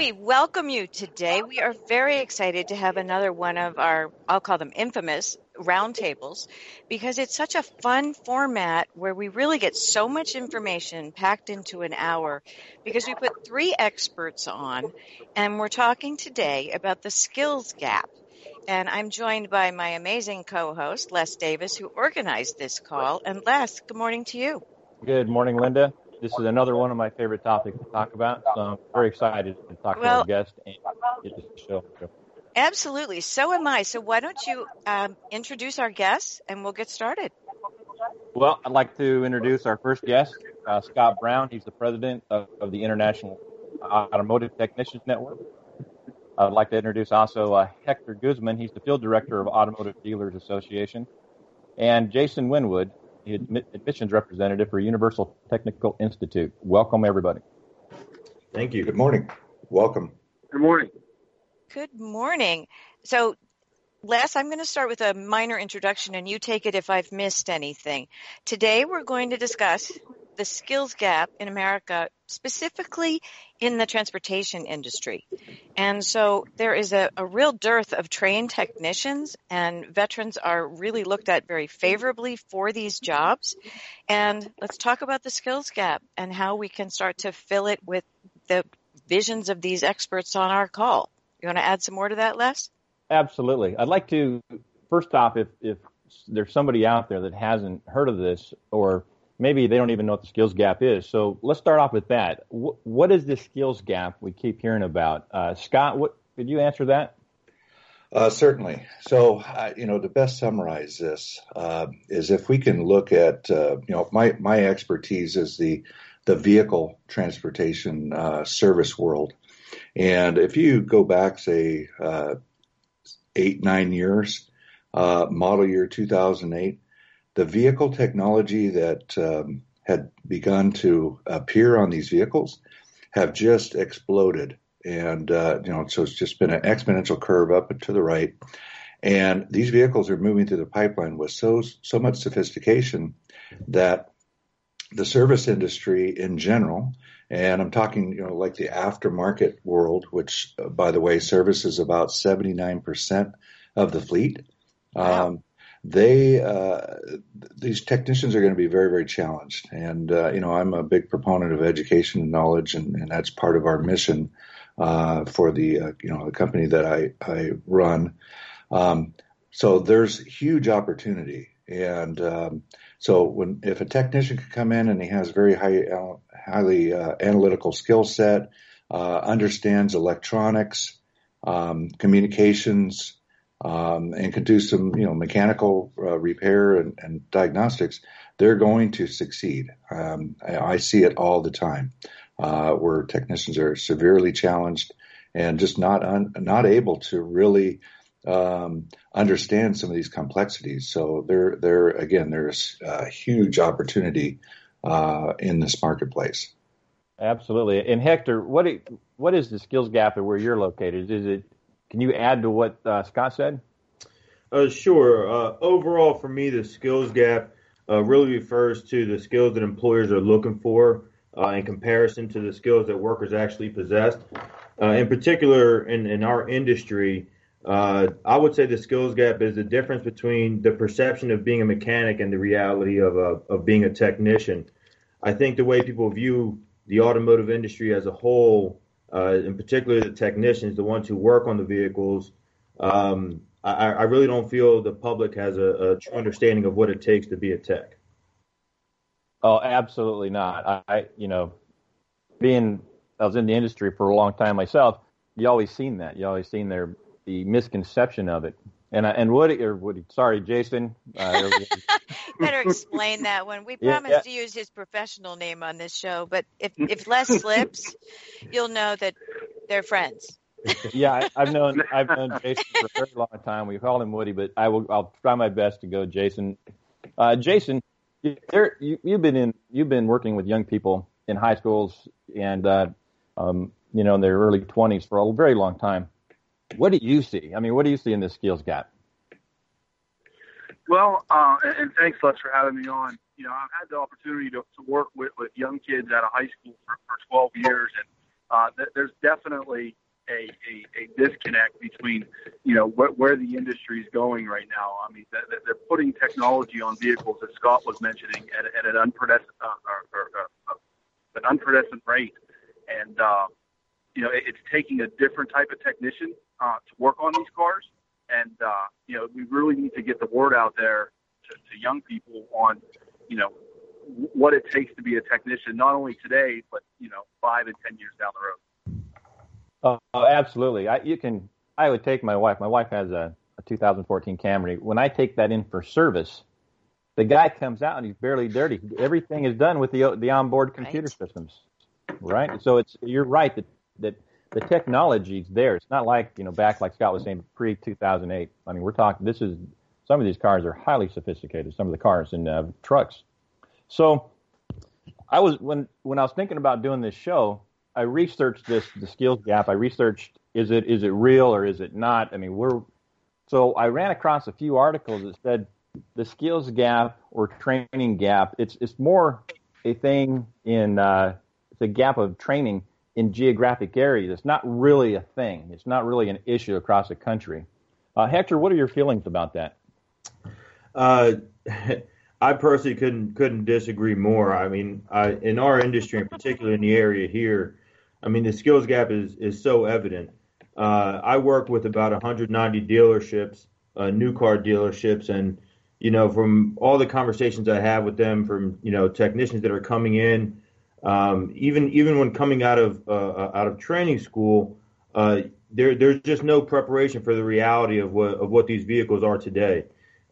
We welcome you today. We are very excited to have another one of our, I'll call them infamous roundtables, because it's such a fun format where we really get so much information packed into an hour because we put three experts on and we're talking today about the skills gap. And I'm joined by my amazing co-host, Les Davis, who organized this call. And Les, good morning to you. Good morning, Linda this is another one of my favorite topics to talk about. So I'm very excited to talk well, to our guest and get this show. Absolutely. So am I. So why don't you um, introduce our guests and we'll get started. Well, I'd like to introduce our first guest, uh, Scott Brown. He's the president of, of, the International Automotive Technicians Network. I'd like to introduce also uh, Hector Guzman. He's the field director of Automotive Dealers Association. And Jason Winwood, admissions representative for Universal Technical Institute. Welcome, everybody. Thank you. Good morning. Welcome. Good morning. Good morning. So, Les, I'm going to start with a minor introduction and you take it if I've missed anything. Today we're going to discuss the skills gap in America, specifically in the transportation industry. And so there is a, a, real dearth of trained technicians and veterans are really looked at very favorably for these jobs. And let's talk about the skills gap and how we can start to fill it with the visions of these experts on our call. You want to add some more to that, Les? Absolutely. I'd like to, first off, if, if there's somebody out there that hasn't heard of this or maybe they don't even know what the skills gap is. So let's start off with that. What is the skills gap we keep hearing about? Uh, Scott, what could you answer that? Uh, certainly. So, uh, you know, to best summarize this uh, is if we can look at, uh, you know, my my expertise is the the vehicle transportation uh, service world, and if you go back, say, eight nine years, model year two thousand eight the vehicle technology that um, had begun to appear on these vehicles have just exploded. And, uh, you know, so it's just been an exponential curve up and to the right. And these vehicles are moving through the pipeline with so, so much sophistication that the service industry in general, and I'm talking, you know, like the aftermarket world, which, uh, by the way, services about 79% of the fleet. Wow. Um, they uh, these technicians are going to be very very challenged. And uh, you know i'm a big proponent of education and knowledge and, and that's part of our mission uh, for the uh, you know the company that i i run. Um, so there's huge opportunity. And um, so when if a technician can come in and he has very high uh, highly uh, analytical skill set understands electronics um, communications um, and can do some, you know, mechanical uh, repair and, and, diagnostics, they're going to succeed. Um, I, I, see it all the time, uh, where technicians are severely challenged and just not un, not able to really um, understand some of these complexities. So there, there again, there's a huge opportunity uh, in this marketplace. Absolutely. And Hector, what what is the skills gap at where you're located? Is it can you add to what uh, Scott said? Uh, sure. Uh, overall, for me, the skills gap uh, really refers to the skills that employers are looking for uh, in comparison to the skills that workers actually possess. Uh, in particular, in, in our industry, I would say the skills gap is the difference between the perception of being a mechanic and the reality of, of being a technician. I think the way people view the automotive industry as a whole uh, in particular the technicians, the ones who work on the vehicles, um, I, I, really don't feel the public has a, a, true understanding of what it takes to be a tech. Oh, absolutely not. I, you know, being I was in the industry for a long time myself. You always seen that. You always seen their the misconception of it. And I, and Woody or Woody, sorry, Jason. Uh, Better explain that one. We promised yeah. to use his professional name on this show, but if if Les slips, you'll know that they're friends. yeah, I, have known I've known Jason for a very long time. We call him Woody, but I will I'll try my best to go Jason. Uh, Jason, you, have been in you've been working with young people in high schools and uh, um, you know in their early twenties for a very long time. What do you see? I mean, what do you see in this skills gap? Well, uh, and, thanks, Les, for having me on. You know, I've had the opportunity to, to work with, with young kids out of high school for, for 12 years, and uh, th- there's definitely a, a, a disconnect between, you know, wh- where the industry is going right now. I mean, they're, they're putting technology on vehicles, as Scott was mentioning, at, at an unprecedented, uh, or, or, uh, an rate, and uh, you know, it, it's taking a different type of technician uh, to work on these cars and uh, you know we really need to get the word out there to, to young people on you know what it takes to be a technician, not only today but you know five and ten years down the road. Oh, absolutely. I, you can. I would take my wife. My wife has a, a 2014 Camry. When I take that in for service, the guy comes out and he's barely dirty. Everything is done with the the onboard computer right. systems, right? So it's you're right that that the technology's there. It's not like you know back like Scott was saying pre 2008. I mean, we're talking. This is some of these cars are highly sophisticated. Some of the cars and uh, trucks. So I was when when I was thinking about doing this show, I researched this the skills gap. I researched is it is it real or is it not? I mean, we're so I ran across a few articles that said the skills gap or training gap. It's it's more a thing in uh, it's a gap of training in geographic areas. It's not really a thing. It's not really an issue across the country. Uh, Hector, what are your feelings about that? Uh, I personally couldn't couldn't disagree more. I mean, I, in our industry, in particular in the area here, I mean the skills gap is is so evident. Uh, I work with about 190 dealerships, uh, new car dealerships, and you know from all the conversations I have with them, from you know technicians that are coming in um, even even when coming out of uh, uh, out of training school, uh, there there's just no preparation for the reality of what of what these vehicles are today.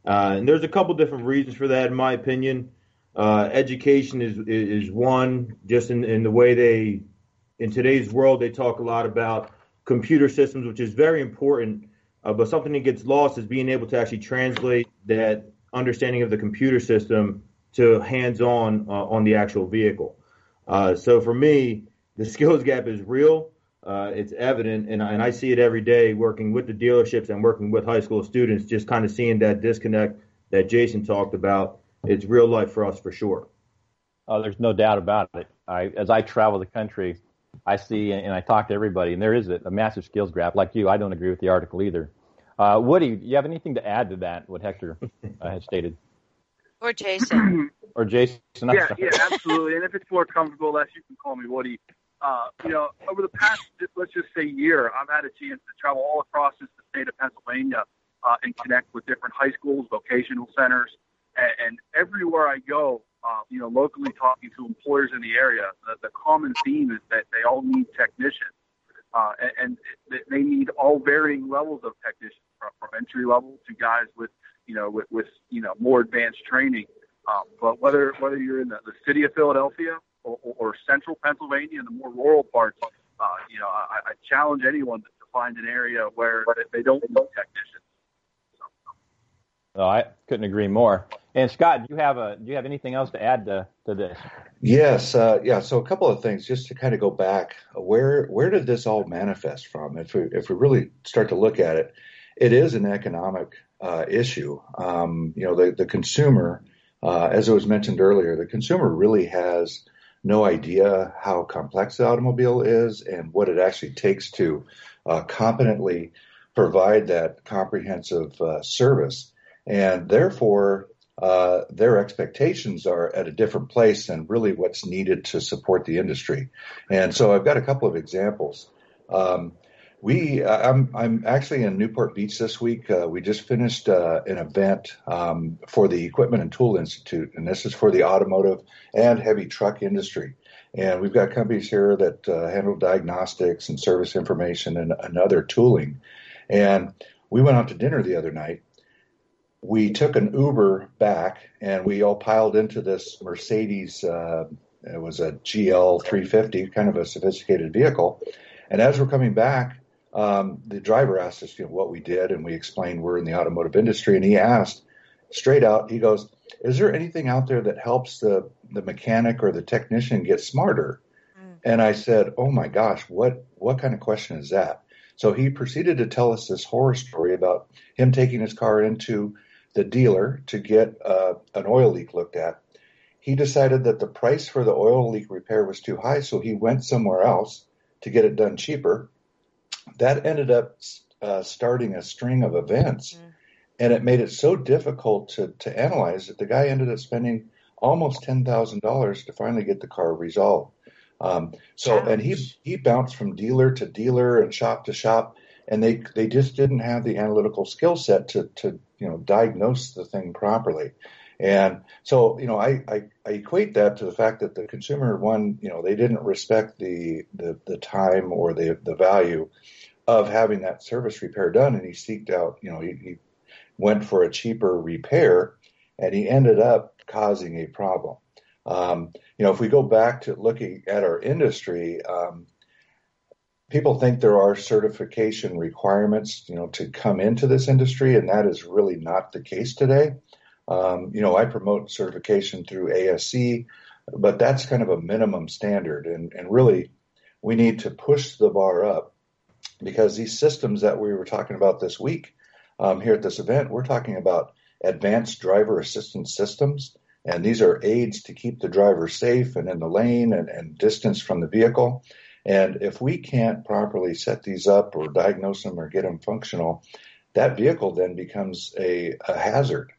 Uh, and there's a couple different reasons for that, in my opinion. Uh, education is is one, just in, in the way they in today's world they talk a lot about computer systems, which is very important. Uh, but something that gets lost is being able to actually translate that understanding of the computer system to hands-on on the actual vehicle. Uh, so for me, the skills gap is real. Uh, it's evident, and, and I see it every day working with the dealerships and working with high school students, just kind of seeing that disconnect that Jason talked about. It's real life for us for sure. Oh, there's no doubt about it. I, as I travel the country, I see and I talk to everybody, and there is a, a massive skills gap. Like you, I don't agree with the article either. Uh, Woody, do you have anything to add to that? What Hector uh, has stated? Or Jason. Or Jason. yeah, yeah, absolutely. And if it's more comfortable, Les, you can call me Woody. Uh, you know, over the past, let's just say year, I've had a chance to travel all across the state of Pennsylvania uh, and connect with different high schools, vocational centers, and, and everywhere I go, uh, you know, locally talking to employers in the area, the, the common theme is that they all need technicians. Uh, and, and they need all varying levels of technicians, from, from entry level to guys with, you know, with, with you know more advanced training. Um, but whether whether you're in the, the city of Philadelphia or, or, or central Pennsylvania and the more rural parts, uh, you know, I, I challenge anyone to find an area where they don't need technicians. So. I couldn't agree more. And Scott, do you have a do you have anything else to add to, to this? Yes, uh, yeah. So a couple of things, just to kind of go back, where where did this all manifest from? If we if we really start to look at it, it is an economic uh, issue. Um, you know, the the consumer uh, as it was mentioned earlier, the consumer really has no idea how complex the automobile is and what it actually takes to uh, competently provide that comprehensive uh, service. And therefore, uh, their expectations are at a different place than really what's needed to support the industry. And so I've got a couple of examples. Um, we, uh, I'm, I'm actually in Newport Beach this week. Uh, we just finished uh, an event um, for the Equipment and Tool Institute, and this is for the automotive and heavy truck industry. And we've got companies here that uh, handle diagnostics and service information and, and other tooling. And we went out to dinner the other night. We took an Uber back, and we all piled into this Mercedes. Uh, it was a GL 350, kind of a sophisticated vehicle. And as we're coming back, um, the driver asked us, you know, what we did, and we explained we're in the automotive industry, and he asked straight out, he goes, "Is there anything out there that helps the the mechanic or the technician get smarter?" Mm. And I said, "Oh my gosh, what what kind of question is that?" So he proceeded to tell us this horror story about him taking his car into the dealer to get uh, an oil leak looked at. He decided that the price for the oil leak repair was too high, so he went somewhere else to get it done cheaper. That ended up uh, starting a string of events, mm. and it made it so difficult to, to analyze that the guy ended up spending almost ten thousand dollars to finally get the car resolved. Um, so, Ouch. and he he bounced from dealer to dealer and shop to shop, and they they just didn't have the analytical skill set to to you know diagnose the thing properly. And so, you know, I, I, I, equate that to the fact that the consumer, one, you know, they didn't respect the, the, the time or the, the value of having that service repair done. And he seeked out, you know, he, he went for a cheaper repair and he ended up causing a problem. Um, you know, if we go back to looking at our industry, um, people think there are certification requirements, you know, to come into this industry, and that is really not the case today. Um, you know, I promote certification through ASE, but that's kind of a minimum standard, and, and really, we need to push the bar up because these systems that we were talking about this week um, here at this event, we're talking about advanced driver assistance systems. And these are aids to keep the driver safe and in the lane and, and distance from the vehicle. And if we can't properly set these up or diagnose them or get them functional, that vehicle then becomes a, a hazard.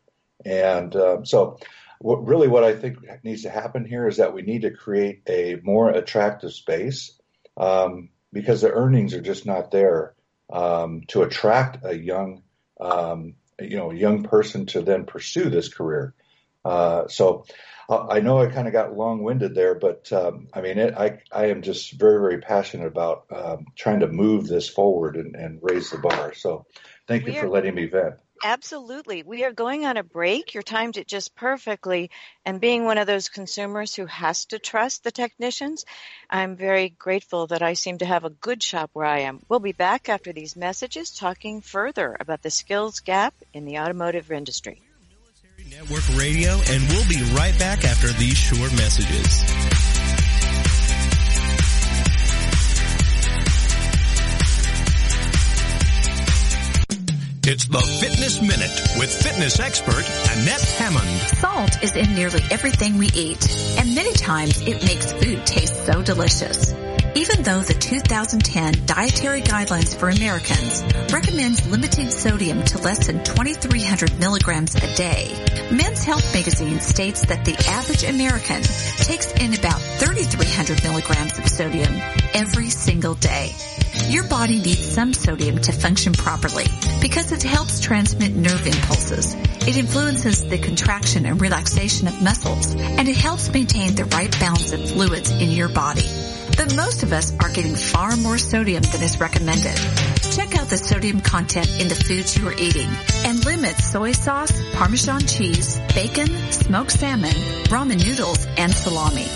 And uh, so, what, really, what I think needs to happen here is that we need to create a more attractive space um, because the earnings are just not there um, to attract a young, um, you know, young person to then pursue this career. Uh, so I know I kind of got long winded there, but um, I mean, it, I, I am just very, very passionate about um, trying to move this forward and, and, raise the bar. So thank you we for letting me vent. Absolutely. We are going on a break. You timed it just perfectly. And being one of those consumers who has to trust the technicians, I'm very grateful that I seem to have a good shop where I am. We'll be back after these messages talking further about the skills gap in the automotive industry. Network Radio, and we'll be right back after these short messages. It's the Fitness Minute with fitness expert Annette Hammond. Salt is in nearly everything we eat, and many times it makes food taste so delicious. Even though the 2010 Dietary Guidelines for Americans recommends limiting sodium to less than 2,300 milligrams a day, Men's Health magazine states that the average American takes in about 3,300 milligrams of sodium every single day. Your body needs some sodium to function properly because it helps transmit nerve impulses. It influences the contraction and relaxation of muscles and it helps maintain the right balance of fluids in your body. But most of us are getting far more sodium than is recommended. Check out the sodium content in the foods you are eating and limit soy sauce, Parmesan cheese, bacon, smoked salmon, ramen noodles, and salami.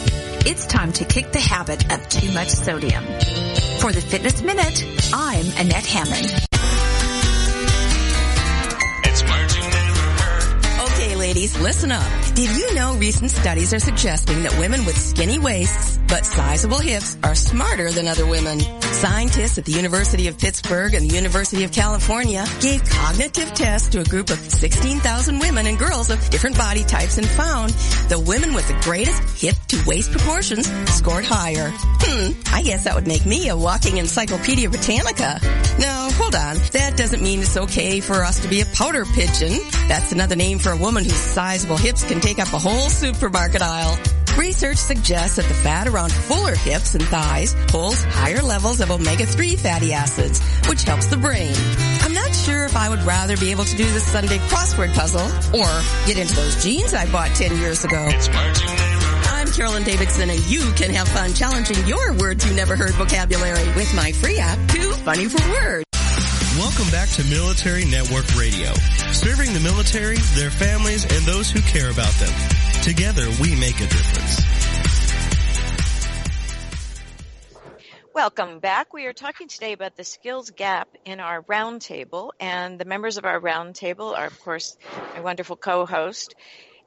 It's time to kick the habit of too much sodium. For the Fitness Minute, I'm Annette Hammond. Okay, ladies, listen up. Did you know recent studies are suggesting that women with skinny waists but sizable hips are smarter than other women? Scientists at the University of Pittsburgh and the University of California gave cognitive tests to a group of 16,000 women and girls of different body types and found the women with the greatest hip to waist proportions scored higher. Hmm, I guess that would make me a walking encyclopedia Britannica. No, hold on. That doesn't mean it's okay for us to be a powder pigeon. That's another name for a woman whose sizable hips can take up a whole supermarket aisle. Research suggests that the fat around fuller hips and thighs holds higher levels of omega-3 fatty acids, which helps the brain. I'm not sure if I would rather be able to do this Sunday crossword puzzle or get into those jeans I bought 10 years ago. I'm Carolyn Davidson and you can have fun challenging your words you never heard vocabulary with my free app, Too Funny for Words. Welcome back to Military Network Radio, serving the military, their families, and those who care about them. Together, we make a difference. Welcome back. We are talking today about the skills gap in our roundtable, and the members of our roundtable are, of course, my wonderful co-host,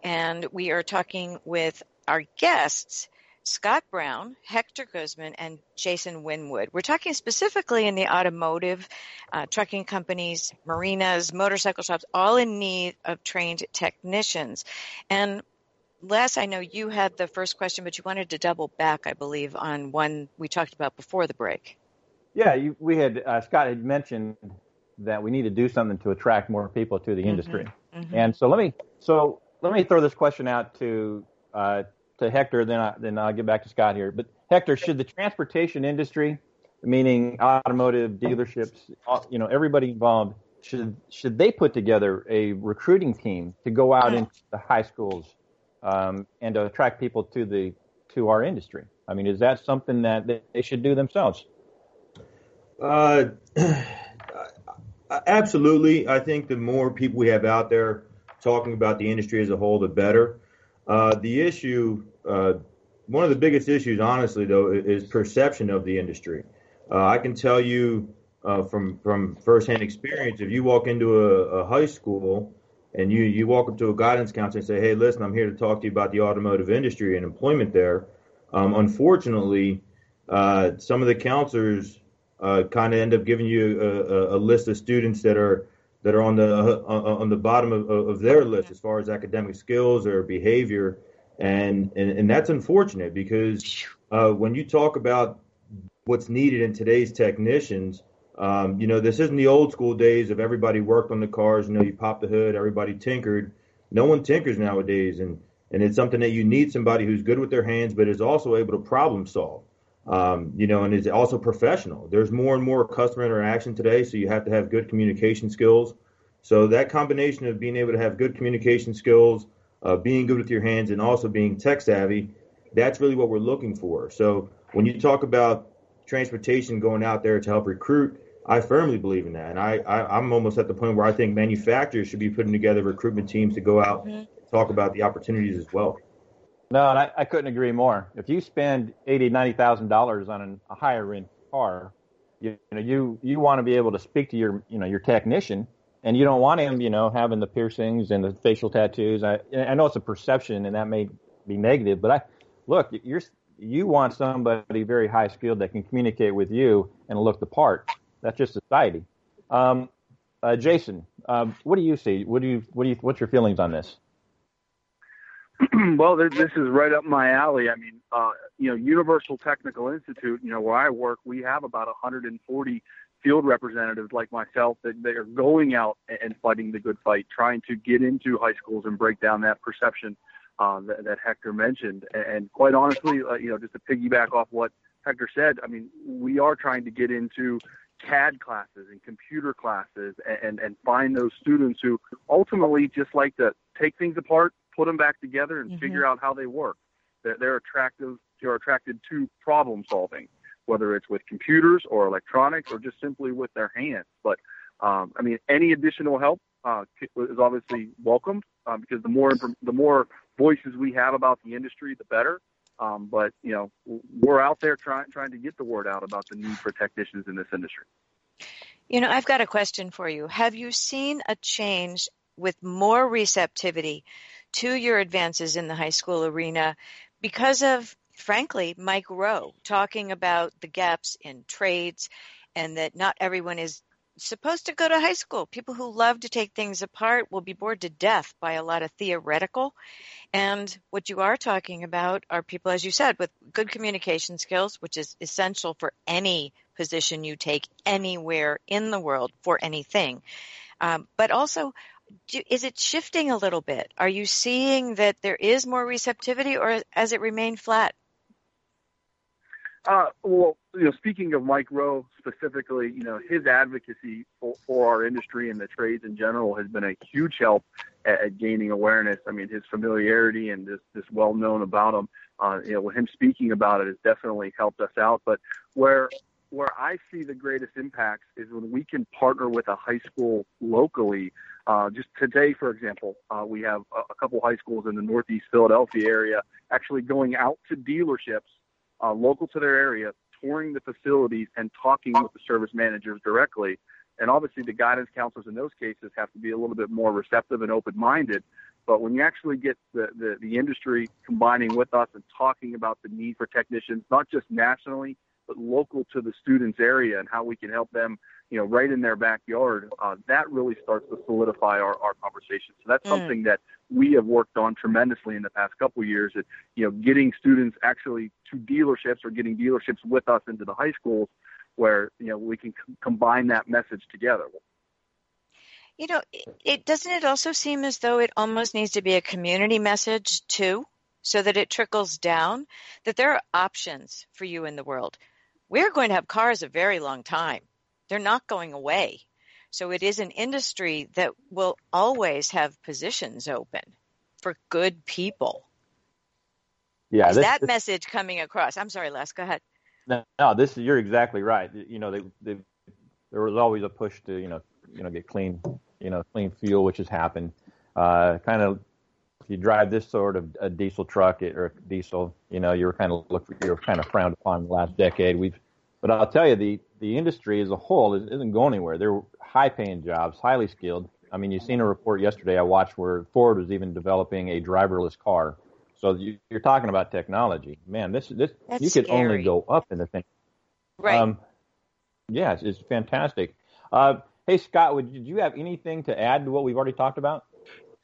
and we are talking with our guests, Scott Brown, Hector Guzman, and Jason Winwood. We're talking specifically in the automotive, uh, trucking companies, marinas, motorcycle shops, all in need of trained technicians. And Les, I know you had the first question, but you wanted to double back, I believe, on one we talked about before the break. Yeah, you, we had uh, Scott had mentioned that we need to do something to attract more people to the mm-hmm, industry, mm-hmm. and so let me so let me throw this question out to uh, to Hector, then I, then I'll get back to Scott here. But Hector, should the transportation industry, meaning automotive dealerships, you know, everybody involved, should should they put together a recruiting team to go out into the high schools um, and to attract people to the to our industry? I mean, is that something that they should do themselves? Uh, absolutely. I think the more people we have out there talking about the industry as a whole, the better. Uh, the issue, uh, one of the biggest issues, honestly, though, is perception of the industry. Uh, I can tell you uh, from from firsthand experience, if you walk into a, a high school and you, you walk up to a guidance counselor and say, hey, listen, I'm here to talk to you about the automotive industry and employment there. Um, unfortunately, uh, some of the counselors uh, kind of end up giving you a, a, list of students that are that are on the uh, on the bottom of, of their list as far as academic skills or behavior, and and, and that's unfortunate because uh, when you talk about what's needed in today's technicians, um, you know, this isn't the old school days of everybody worked on the cars. You know, you pop the hood, everybody tinkered. No one tinkers nowadays, and and it's something that you need somebody who's good with their hands, but is also able to problem solve. Um, you know, and is also professional. There's more and more customer interaction today, so you have to have good communication skills. So that combination of being able to have good communication skills, uh, being good with your hands, and also being tech savvy, that's really what we're looking for. So when you talk about transportation going out there to help recruit, I firmly believe in that, and I, I am almost at the point where I think manufacturers should be putting together recruitment teams to go out mm-hmm. talk about the opportunities as well. No, and I, I couldn't agree more. If you spend eighty, ninety thousand dollars on an, a higher end car, you, you know you you want to be able to speak to your you know your technician, and you don't want him you know having the piercings and the facial tattoos. I I know it's a perception, and that may be negative, but I look you're you want somebody very high skilled that can communicate with you and look the part. That's just society. Um, uh, Jason, um, what do you see? What do you what do you what's your feelings on this? well, this is right up my alley. I mean, uh, you know, Universal Technical Institute, you know, where I work, we have about 140 field representatives like myself that they are going out and fighting the good fight, trying to get into high schools and break down that perception uh, that, that, Hector mentioned. And quite honestly, uh, you know, just to piggyback off what Hector said, I mean, we are trying to get into CAD classes and computer classes and, and, and find those students who ultimately just like to take things apart, put them back together, and mm-hmm. figure out how they work. They're, they're attractive. They're attracted to problem solving, whether it's with computers or electronics or just simply with their hands. But um, I mean, any additional help uh, is obviously welcomed uh, because the more the more voices we have about the industry, the better. Um, but you know, we're out there trying trying to get the word out about the need for technicians in this industry. You know, I've got a question for you. Have you seen a change with more receptivity to your advances in the high school arena because of, frankly, Mike Rowe talking about the gaps in trades and that not everyone is supposed to go to high school. People who love to take things apart will be bored to death by a lot of theoretical. And what you are talking about are people, as you said, with good communication skills, which is essential for any position you take anywhere in the world for anything. Um, but also, do, is it shifting a little bit? Are you seeing that there is more receptivity or has it remained flat? Uh, well, you know, speaking of Mike Rowe specifically, you know, his advocacy for, for our industry and the trades in general has been a huge help at, at gaining awareness. I mean, his familiarity and this, this well known about him, uh, you know, him speaking about it has definitely helped us out. But where where I see the greatest impacts is when we can partner with a high school locally. Uh, just today, for example, uh, we have a, a couple high schools in the Northeast Philadelphia area actually going out to dealerships uh, local to their area touring the facilities and talking with the service managers directly. And obviously, the guidance counselors in those cases have to be a little bit more receptive and open-minded. But when you actually get the, the, the industry combining with us and talking about the need for technicians, not just nationally, but local to the students' area and how we can help them, you know, right in their backyard, uh, that really starts to solidify our, our conversation. So that's mm. something that we have worked on tremendously in the past couple of years. That you know, getting students actually to dealerships or getting dealerships with us into the high schools, where you know we can c- combine that message together. You know, it, it doesn't it also seem as though it almost needs to be a community message too, so that it trickles down that there are options for you in the world. We're going to have cars a very long time. They're not going away. So it is an industry that will always have positions open for good people. Yeah, is this, that this, message coming across? I'm sorry, Les. Go ahead. No, no, this is you're exactly right. You know, they, they, there was always a push to you know you know get clean you know clean fuel, which has happened. Uh, kind of if you drive this sort of a diesel truck or diesel, you know, you're kind of look you're kind of frowned upon in the last decade. We've, but I'll tell you the the industry as a whole isn't going anywhere. They're high paying jobs, highly skilled. I mean, you've seen a report yesterday I watched where Ford was even developing a driverless car. So you, are talking about technology, man. This this That's you could scary. only go up in the thing. Right. Um, yeah, it's, it's fantastic. Uh, hey Scott, would did you have anything to add to what we've already talked about?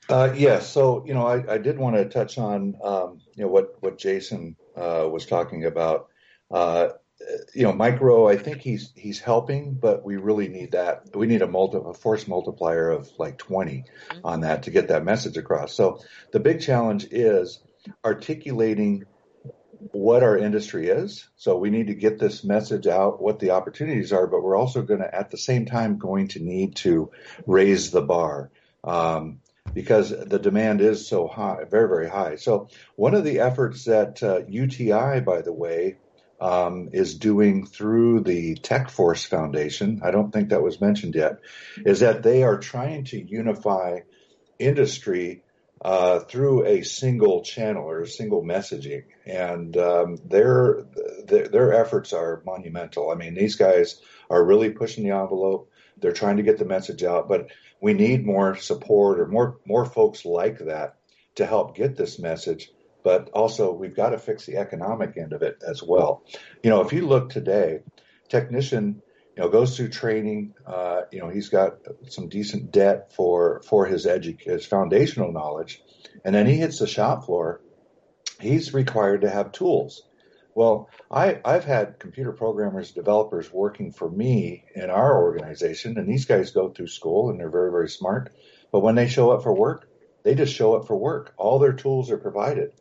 Uh, yes. So you know, I, I did want to touch on um, you know what what Jason uh, was talking about. Uh, you know, Mike Rowe, I think he's he's helping, but we really need that. We need a multi a force multiplier of like 20 mm-hmm. on that to get that message across. So the big challenge is articulating what our industry is. So we need to get this message out, what the opportunities are, but we're also going to, at the same time, going to need to raise the bar. Um, because the demand is so high, very, very high. So one of the efforts that uh, UTI, by the way, um, is doing through the Tech Force Foundation, I don't think that was mentioned yet, is that they are trying to unify industry uh, through a single channel or a single messaging, and um, their, their their efforts are monumental. I mean, these guys are really pushing the envelope. They're trying to get the message out, but we need more support or more more folks like that to help get this message but also we've got to fix the economic end of it as well. You know, if you look today, technician, you know, goes through training. Uh, you know, he's got some decent debt for for his edu- his foundational knowledge, and then he hits the shop floor. He's required to have tools. Well, I, I've had computer programmers, developers working for me in our organization, and these guys go through school and they're very, very smart. But when they show up for work, they just show up for work. All their tools are provided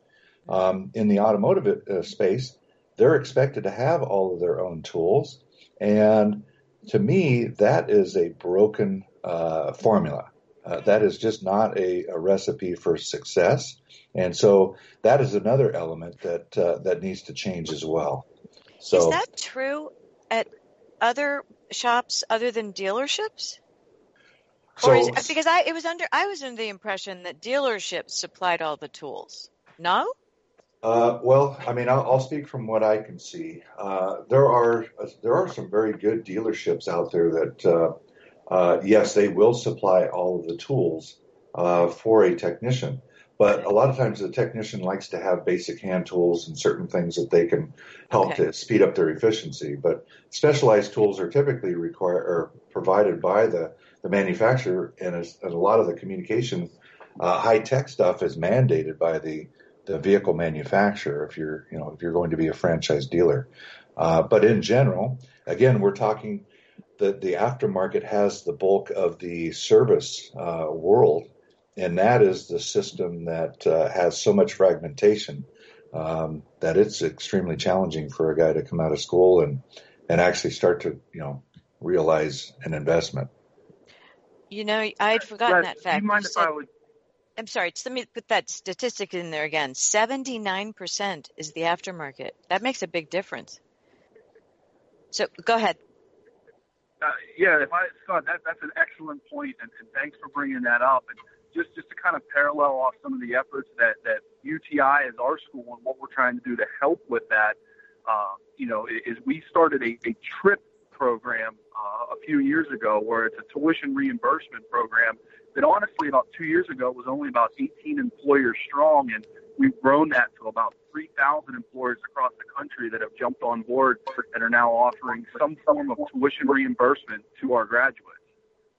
um, in the automotive uh, space, they're expected to have all of their own tools. And to me, that is a broken uh, formula. Uh, that is just not a, a, recipe for success. And so that is another element that uh, that needs to change as well. So, is that true at other shops other than dealerships? So, or is, because I it was under I was under the impression that dealerships supplied all the tools. No. Uh, well, I mean, I'll, I'll, speak from what I can see. Uh, there are there are some very good dealerships out there that, uh, uh yes, they will supply all of the tools uh, for a technician. But a lot of times, the technician likes to have basic hand tools and certain things that they can help okay. to speed up their efficiency. But specialized tools are typically required or provided by the the manufacturer, and, and a lot of the communication uh, high tech stuff is mandated by the the vehicle manufacturer if you're you know if you're going to be a franchise dealer. Uh, but in general, again, we're talking that the aftermarket has the bulk of the service uh, world, and that is the system that uh, has so much fragmentation um, that it's extremely challenging for a guy to come out of school and and actually start to you know realize an investment. You know, I had forgotten that fact. Do you mind if I would I'm sorry, let me put that statistic in there again. 79% is the aftermarket. That makes a big difference. So go ahead. Uh, yeah, if I, Scott, that, that's an excellent point, and, and thanks for bringing that up. And just, just to kind of parallel off some of the efforts that, that UTI is our school and what we're trying to do to help with that, uh, you know, is we started a, a trip program uh, a few years ago where it's a tuition reimbursement program that honestly about two years ago was only about 18 employers strong and we've grown that to about 3,000 employers across the country that have jumped on board and are now offering some form of tuition reimbursement to our graduates.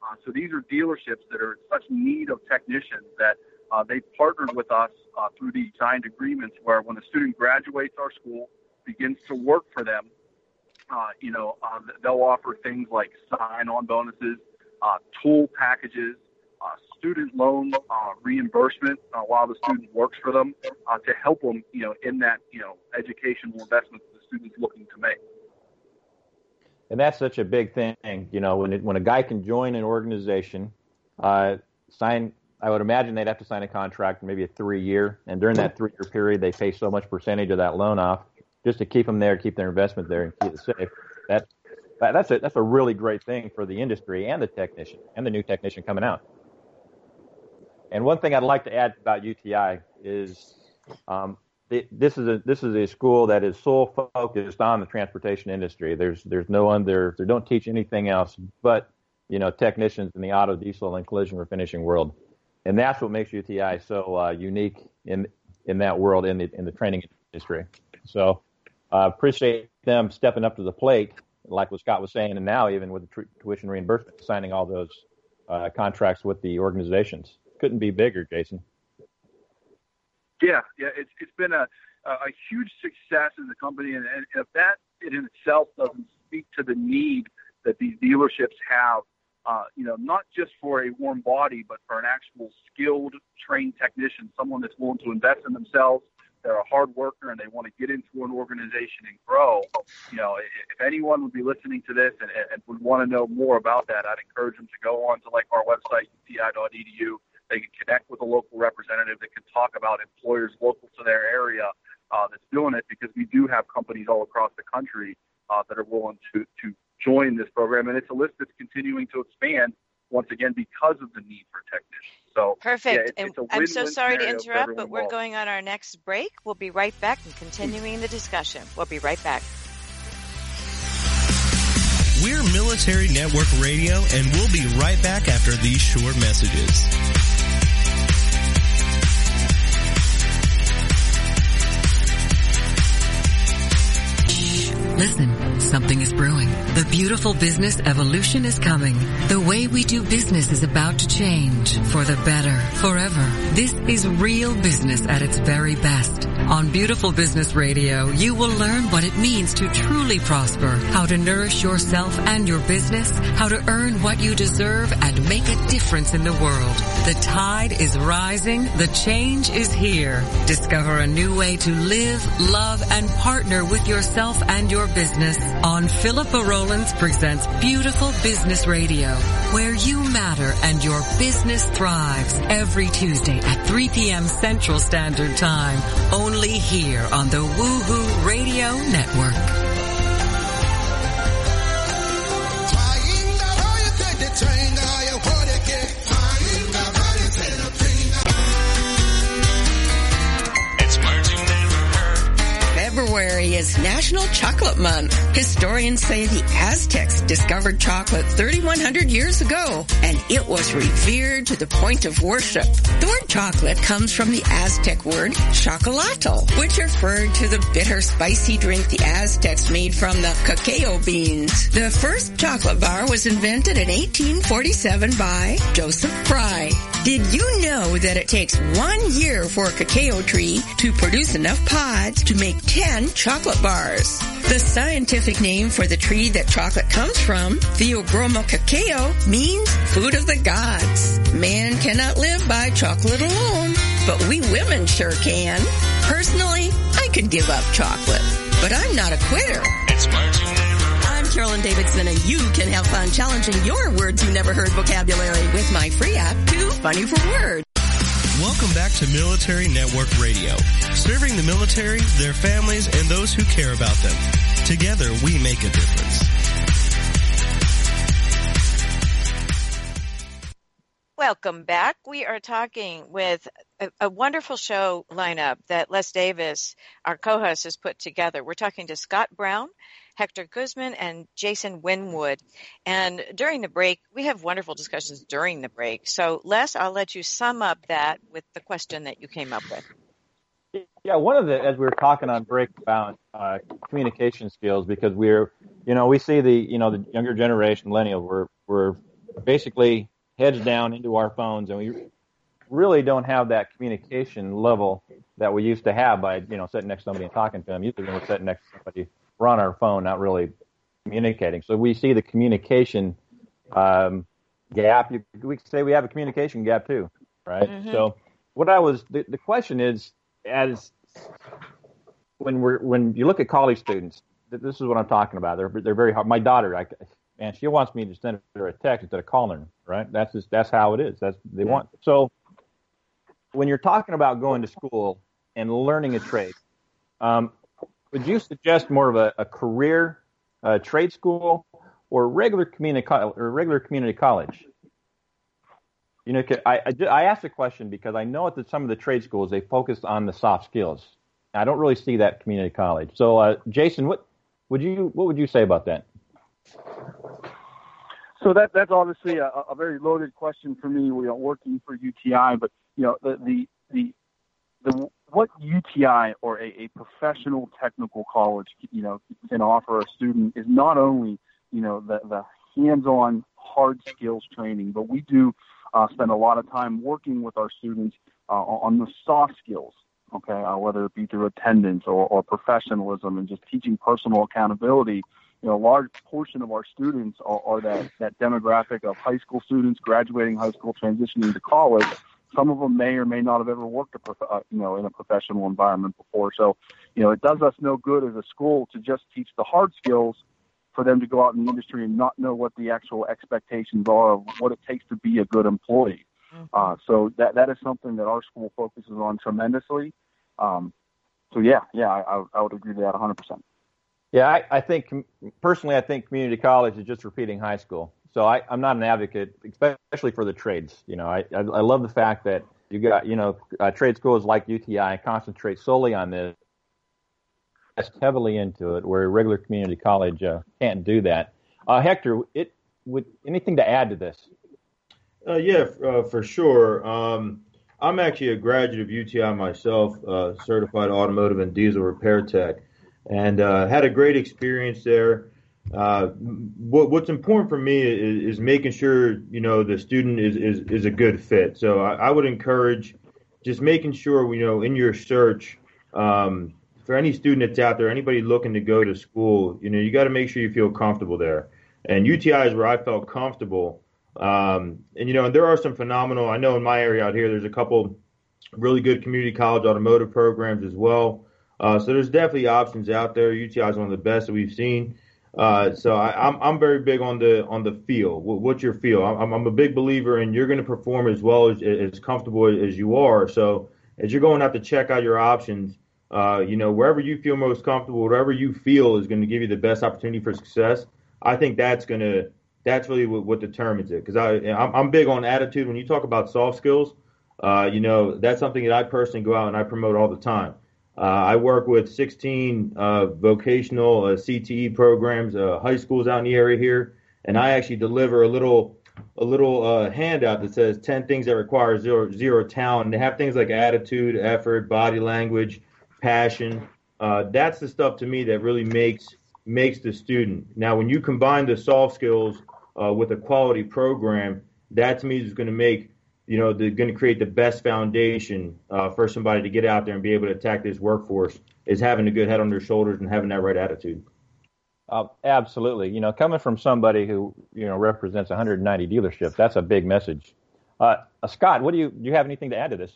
Uh, so these are dealerships that are in such need of technicians that uh, they partnered with us uh, through these signed agreements where when a student graduates our school, begins to work for them, uh, you know, uh, they'll offer things like sign-on bonuses, uh, tool packages, student loan uh, reimbursement uh, while the student works for them uh, to help them, you know, in that, you know, educational investment that the student's looking to make. And that's such a big thing, you know, when it, when a guy can join an organization, uh, sign. I would imagine they'd have to sign a contract, maybe a three-year, and during that three-year period, they pay so much percentage of that loan off just to keep them there, keep their investment there, and keep it safe. That that's a that's a really great thing for the industry and the technician and the new technician coming out. And one thing I'd like to add about UTI is um, this is a this is a school that is sole focused on the transportation industry. There's there's no other they don't teach anything else but you know technicians in the auto, diesel, and collision refinishing world, and that's what makes UTI so uh, unique in in that world in the in the training industry. So uh, appreciate them stepping up to the plate, like what Scott was saying, and now even with the tuition reimbursement, signing all those uh, contracts with the organizations. Couldn't be bigger, Jason. Yeah, yeah, it's it's been a a huge success in the company, and, and if that in itself doesn't speak to the need that these dealerships have, uh, you know, not just for a warm body, but for an actual skilled, trained technician, someone that's willing to invest in themselves, they're a hard worker and they want to get into an organization and grow, you know, if anyone would be listening to this and, and would want to know more about that, I'd encourage them to go on to like our website, uti.edu. They can connect with a local representative that can talk about employers local to their area uh, that's doing it because we do have companies all across the country uh, that are willing to, to join this program. And it's a list that's continuing to expand once again because of the need for technicians. So perfect. Yeah, it's, it's I'm so sorry to interrupt, but we're involved. going on our next break. We'll be right back and continuing the discussion. We'll be right back. We're Military Network Radio, and we'll be right back after these short messages. Listen, something is brewing. The beautiful business evolution is coming. The way we do business is about to change for the better, forever. This is real business at its very best. On Beautiful Business Radio, you will learn what it means to truly prosper, how to nourish yourself and your business, how to earn what you deserve and make a difference in the world. The tide is rising, the change is here. Discover a new way to live, love, and partner with yourself and your business on Philippa Rollins presents Beautiful Business Radio, where you matter and your business thrives every Tuesday at 3 p.m. Central Standard Time, only here on the Woohoo Radio Network. Is National Chocolate Month. Historians say the Aztecs discovered chocolate 3,100 years ago, and it was revered to the point of worship. The word chocolate comes from the Aztec word chocolato, which referred to the bitter, spicy drink the Aztecs made from the cacao beans. The first chocolate bar was invented in 1847 by Joseph Fry. Did you know that it takes one year for a cacao tree to produce enough pods to make 10 chocolate bars? The scientific name for the tree that chocolate comes from, Theobroma cacao, means food of the gods. Man cannot live by chocolate alone, but we women sure can. Personally, I could give up chocolate, but I'm not a quitter. It's I'm Carolyn Davidson, and you can have fun challenging your words you never heard vocabulary with my free app, Too Funny for Words. Welcome back to Military Network Radio, serving the military, their families, and those who care about them. Together, we make a difference. Welcome back. We are talking with a, a, wonderful show lineup that Les Davis, our co-host, has put together. We're talking to Scott Brown, Hector Guzman, and Jason Winwood. And during the break, we have wonderful discussions during the break. So, Les, I'll let you sum up that with the question that you came up with. Yeah, one of the as we were talking on break about uh, communication skills because we're, you know, we see the you know the younger generation, millennial, we're we're basically heads down into our phones, and we really don't have that communication level that we used to have by you know sitting next to somebody and talking to them. Usually when we're sitting next to somebody, we're on our phone, not really communicating. So we see the communication um, gap. You, we say we have a communication gap too, right? Mm-hmm. So what I was the, the question is as when we're when you look at college students, this is what I'm talking about. They're they're very hard. My daughter, I, and she wants me to send her a text instead of calling her. Right? That's just that's how it is. That's they yeah. want. So when you're talking about going to school and learning a trade, um, would you suggest more of a, a career uh, trade school or regular community or regular community college? You know, I, I, I asked the question because I know that some of the trade schools they focus on the soft skills. I don't really see that community college. So, uh, Jason, what would you what would you say about that? So that that's obviously a, a very loaded question for me. We are working for UTI, but you know the the the, the what UTI or a, a professional technical college you know can offer a student is not only you know the the hands-on hard skills training, but we do uh, spend a lot of time working with our students uh, on the soft skills, okay, uh, whether it be through attendance or, or professionalism and just teaching personal accountability. You know, a large portion of our students are, are that, that demographic of high school students graduating high school, transitioning to college. Some of them may or may not have ever worked, a prof- uh, you know, in a professional environment before. So, you know, it does us no good as a school to just teach the hard skills for them to go out in the industry and not know what the actual expectations are of what it takes to be a good employee. Mm-hmm. Uh, so that that is something that our school focuses on tremendously. Um, so yeah, yeah, I, I would agree to that 100%. Yeah, I, I think personally, I think community college is just repeating high school. So I, I'm not an advocate, especially for the trades. You know, I, I, I love the fact that you got, you know, uh, trade schools like UTI concentrate solely on this invest heavily into it, where a regular community college uh, can't do that. Uh, Hector, it would anything to add to this? Uh, yeah, uh, for sure. Um, I'm actually a graduate of UTI myself, uh, certified automotive and diesel repair tech, and had a great experience there. What, what's important for me is, is, making sure you know the student is, is, is a good fit. So I, I would encourage just making sure you know in your search um, for any student that's out there, anybody looking to go to school, you know, you got to make sure you feel comfortable there. And UTI is where I felt comfortable. Um, and you know, and there are some phenomenal. I know in my area out here, there's a couple really good community college automotive programs as well. Uh, so there's definitely options out there. UTI is one of the best that we've seen. Uh, so I, am I'm, I'm very big on the on the feel. what's your feel? I'm, I'm a big believer in you're going to perform as well as as comfortable as you are. So as you're going out to check out your options, uh, you know, wherever you feel most comfortable, whatever you feel is going to give you the best opportunity for success. I think that's going to that's really what, what determines it. Because I I'm, I'm, big on attitude. When you talk about soft skills, uh, you know, that's something that I personally go out and I promote all the time. Uh, I work with 16 uh, vocational uh, CTE programs, uh, high schools out in the area here, and I actually deliver a little a little handout that says 10 things that require zero zero talent. And they have things like attitude, effort, body language passion. Uh, that's the stuff to me that really makes makes the student. Now, when you combine the soft skills uh, with a quality program, that to me is going to make you know they're going to create the best foundation uh, for somebody to get out there and be able to attack this workforce. Is having a good head on their shoulders and having that right attitude. Uh, absolutely. You know, coming from somebody who you know represents 190 dealerships, that's a big message. Uh, Scott, what do you do? You have anything to add to this?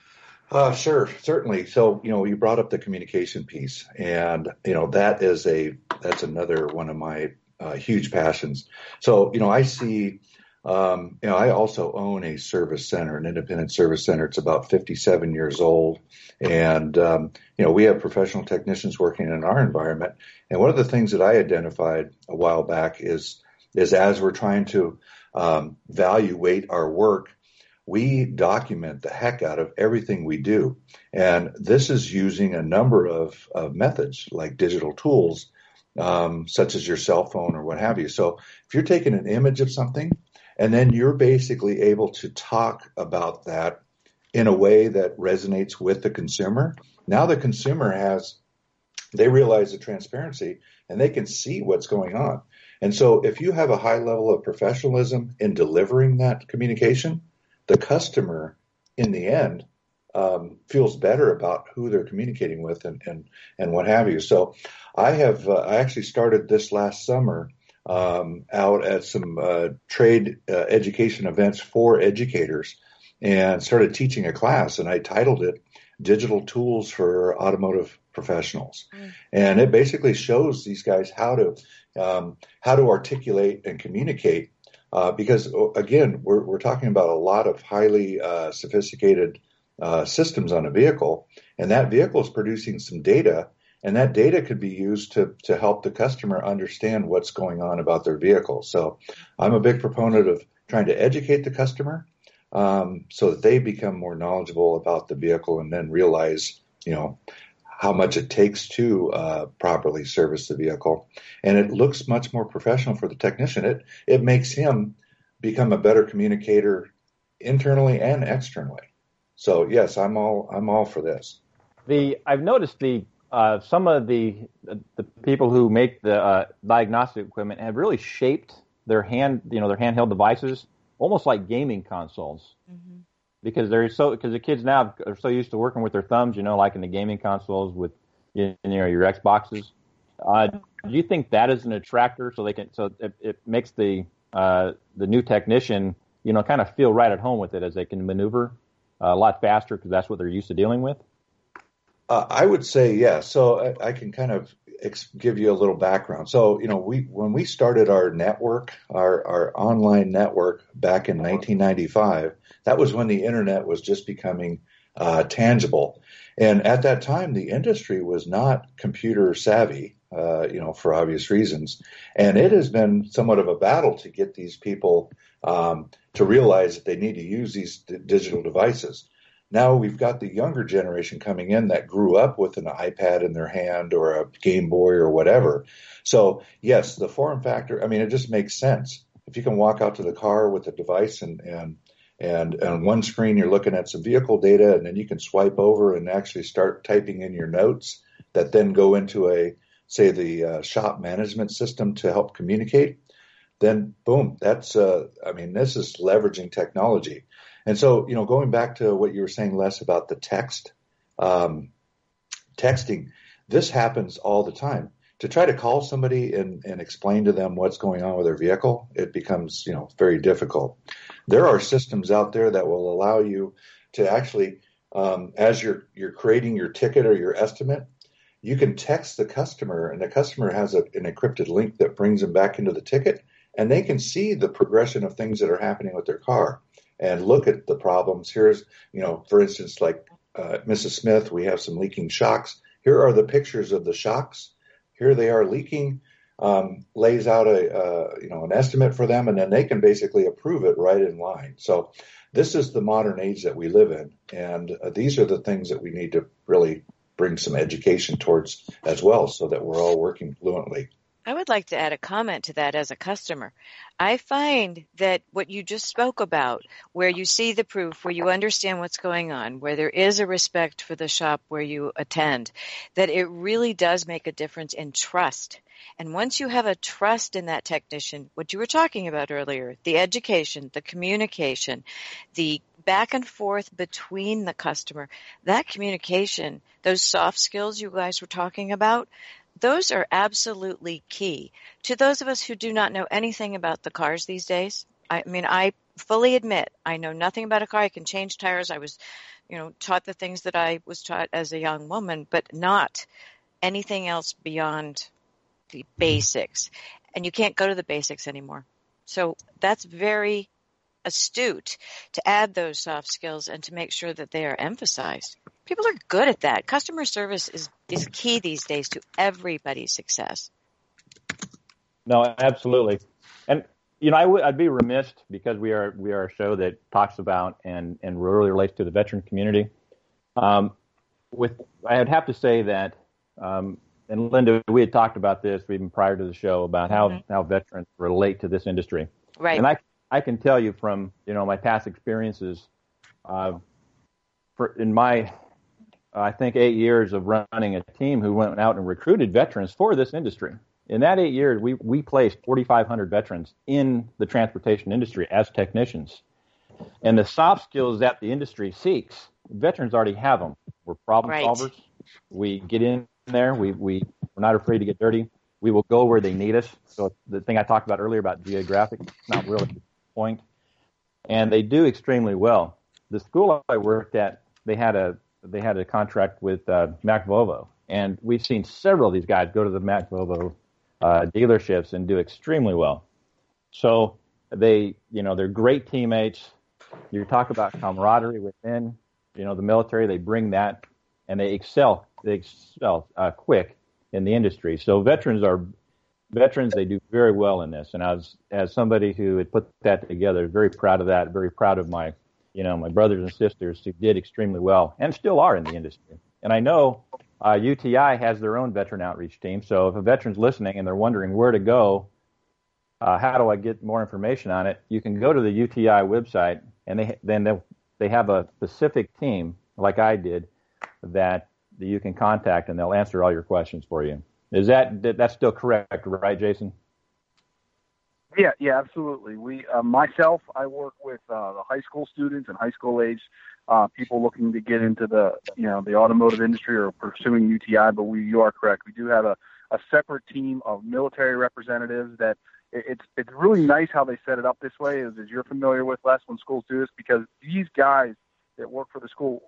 Uh, sure, certainly. So, you know, you brought up the communication piece, and you know that is a that's another one of my uh, huge passions. So, you know, I see, um, you know, I also own a service center, an independent service center. It's about 57 years old, and um, you know, we have professional technicians working in our environment. And one of the things that I identified a while back is is as we're trying to um, weight our work we document the heck out of everything we do. And this is using a number of, of methods like digital tools, um, such as your cell phone or what have you. So if you're taking an image of something and then you're basically able to talk about that in a way that resonates with the consumer, now the consumer has, they realize the transparency and they can see what's going on. And so if you have a high level of professionalism in delivering that communication, the customer in the end um, feels better about who they're communicating with and, and, and what have you. So I have, uh, I actually started this last summer um, out at some uh, trade uh, education events for educators and started teaching a class and I titled it Digital Tools for Automotive Professionals. Mm. And it basically shows these guys how to, um, how to articulate and communicate uh, because uh, again, we're, we're talking about a lot of highly uh, sophisticated uh, systems on a vehicle, and that vehicle is producing some data, and that data could be used to to help the customer understand what's going on about their vehicle. So, I'm a big proponent of trying to educate the customer um, so that they become more knowledgeable about the vehicle, and then realize, you know, how much it takes to uh, properly service the vehicle, and it looks much more professional for the technician. It it makes him become a better communicator internally and externally. So yes, I'm all I'm all for this. The I've noticed the uh, some of the the people who make the uh, diagnostic equipment have really shaped their hand you know their handheld devices almost like gaming consoles. Mm-hmm because they're so because the kids now are so used to working with their thumbs, you know, like in the gaming consoles with you know your Xboxes. Uh, do you think that is an attractor so they can so it, it makes the uh, the new technician you know kind of feel right at home with it as they can maneuver uh, a lot faster because that's what they're used to dealing with? Uh, I would say yes. Yeah. So I, I, can kind of ex- give you a little background. So you know, we when we started our network, our our online network back in 1995, that was when the internet was just becoming uh, tangible, and at that time, the industry was not computer savvy. Uh, you know, for obvious reasons, and it has been somewhat of a battle to get these people um, to realize that they need to use these d- digital devices. Now we've got the younger generation coming in that grew up with an iPad in their hand or a Game Boy or whatever. So yes, the form factor, I mean, it just makes sense. If you can walk out to the car with a device and, and, and on one screen you're looking at some vehicle data and then you can swipe over and actually start typing in your notes that then go into a, say the uh, shop management system to help communicate, then boom, that's, uh, I mean, this is leveraging technology. And so, you know, going back to what you were saying, Les, about the text, um, texting, this happens all the time. To try to call somebody and, and explain to them what's going on with their vehicle, it becomes, you know, very difficult. There are systems out there that will allow you to actually, um, as you're you're creating your ticket or your estimate, you can text the customer, and the customer has a, an encrypted link that brings them back into the ticket, and they can see the progression of things that are happening with their car and look at the problems. Here's, you know, for instance, like uh, Mrs. Smith, we have some leaking shocks. Here are the pictures of the shocks. Here they are leaking. Um, lays out a uh, you know an estimate for them, and then they can basically approve it right in line. So this is the modern age that we live in, and uh, these are the things that we need to really bring some education towards as well, so that we're all working fluently. I would like to add a comment to that as a customer. I find that what you just spoke about, where you see the proof, where you understand what's going on, where there is a respect for the shop where you attend, that it really does make a difference in trust. And once you have a trust in that technician, what you were talking about earlier, the education, the communication, the back and forth between the customer, that communication, those soft skills you guys were talking about, those are absolutely key. To those of us who do not know anything about the cars these days, I mean, I fully admit I know nothing about a car. I can change tires. I was, you know, taught the things that I was taught as a young woman, but not anything else beyond the basics. And you can't go to the basics anymore. So that's very astute to add those soft skills and to make sure that they are emphasized. People are good at that. Customer service is, is key these days to everybody's success. No, absolutely. And you know, I would I'd be remiss because we are we are a show that talks about and and really relates to the veteran community. Um, with I'd have to say that, um, and Linda, we had talked about this even prior to the show about how mm-hmm. how veterans relate to this industry. Right. And I I can tell you from you know my past experiences, uh, for in my I think eight years of running a team who went out and recruited veterans for this industry. In that eight years, we we placed 4,500 veterans in the transportation industry as technicians, and the soft skills that the industry seeks, veterans already have them. We're problem right. solvers. We get in there. We we we're not afraid to get dirty. We will go where they need us. So the thing I talked about earlier about geographic, not really the point. And they do extremely well. The school I worked at, they had a they had a contract with uh, Mack Volvo, and we've seen several of these guys go to the Mack Volvo uh, dealerships and do extremely well. So they, you know, they're great teammates. You talk about camaraderie within, you know, the military. They bring that, and they excel. They excel uh, quick in the industry. So veterans are veterans. They do very well in this. And as as somebody who had put that together, very proud of that. Very proud of my you know, my brothers and sisters who did extremely well and still are in the industry. And I know uh, UTI has their own veteran outreach team. So if a veteran's listening and they're wondering where to go, uh, how do I get more information on it? You can go to the UTI website, and they then they they have a specific team, like I did, that, that you can contact, and they'll answer all your questions for you. Is that that's still correct, right, Jason? Yeah, yeah, absolutely. We, uh, myself, I work with uh, the high school students and high school age uh, people looking to get into the, you know, the automotive industry or pursuing UTI. But we, you are correct. We do have a, a separate team of military representatives that it's it's really nice how they set it up this way. As, as you're familiar with, Les, when schools do this, because these guys that work for the school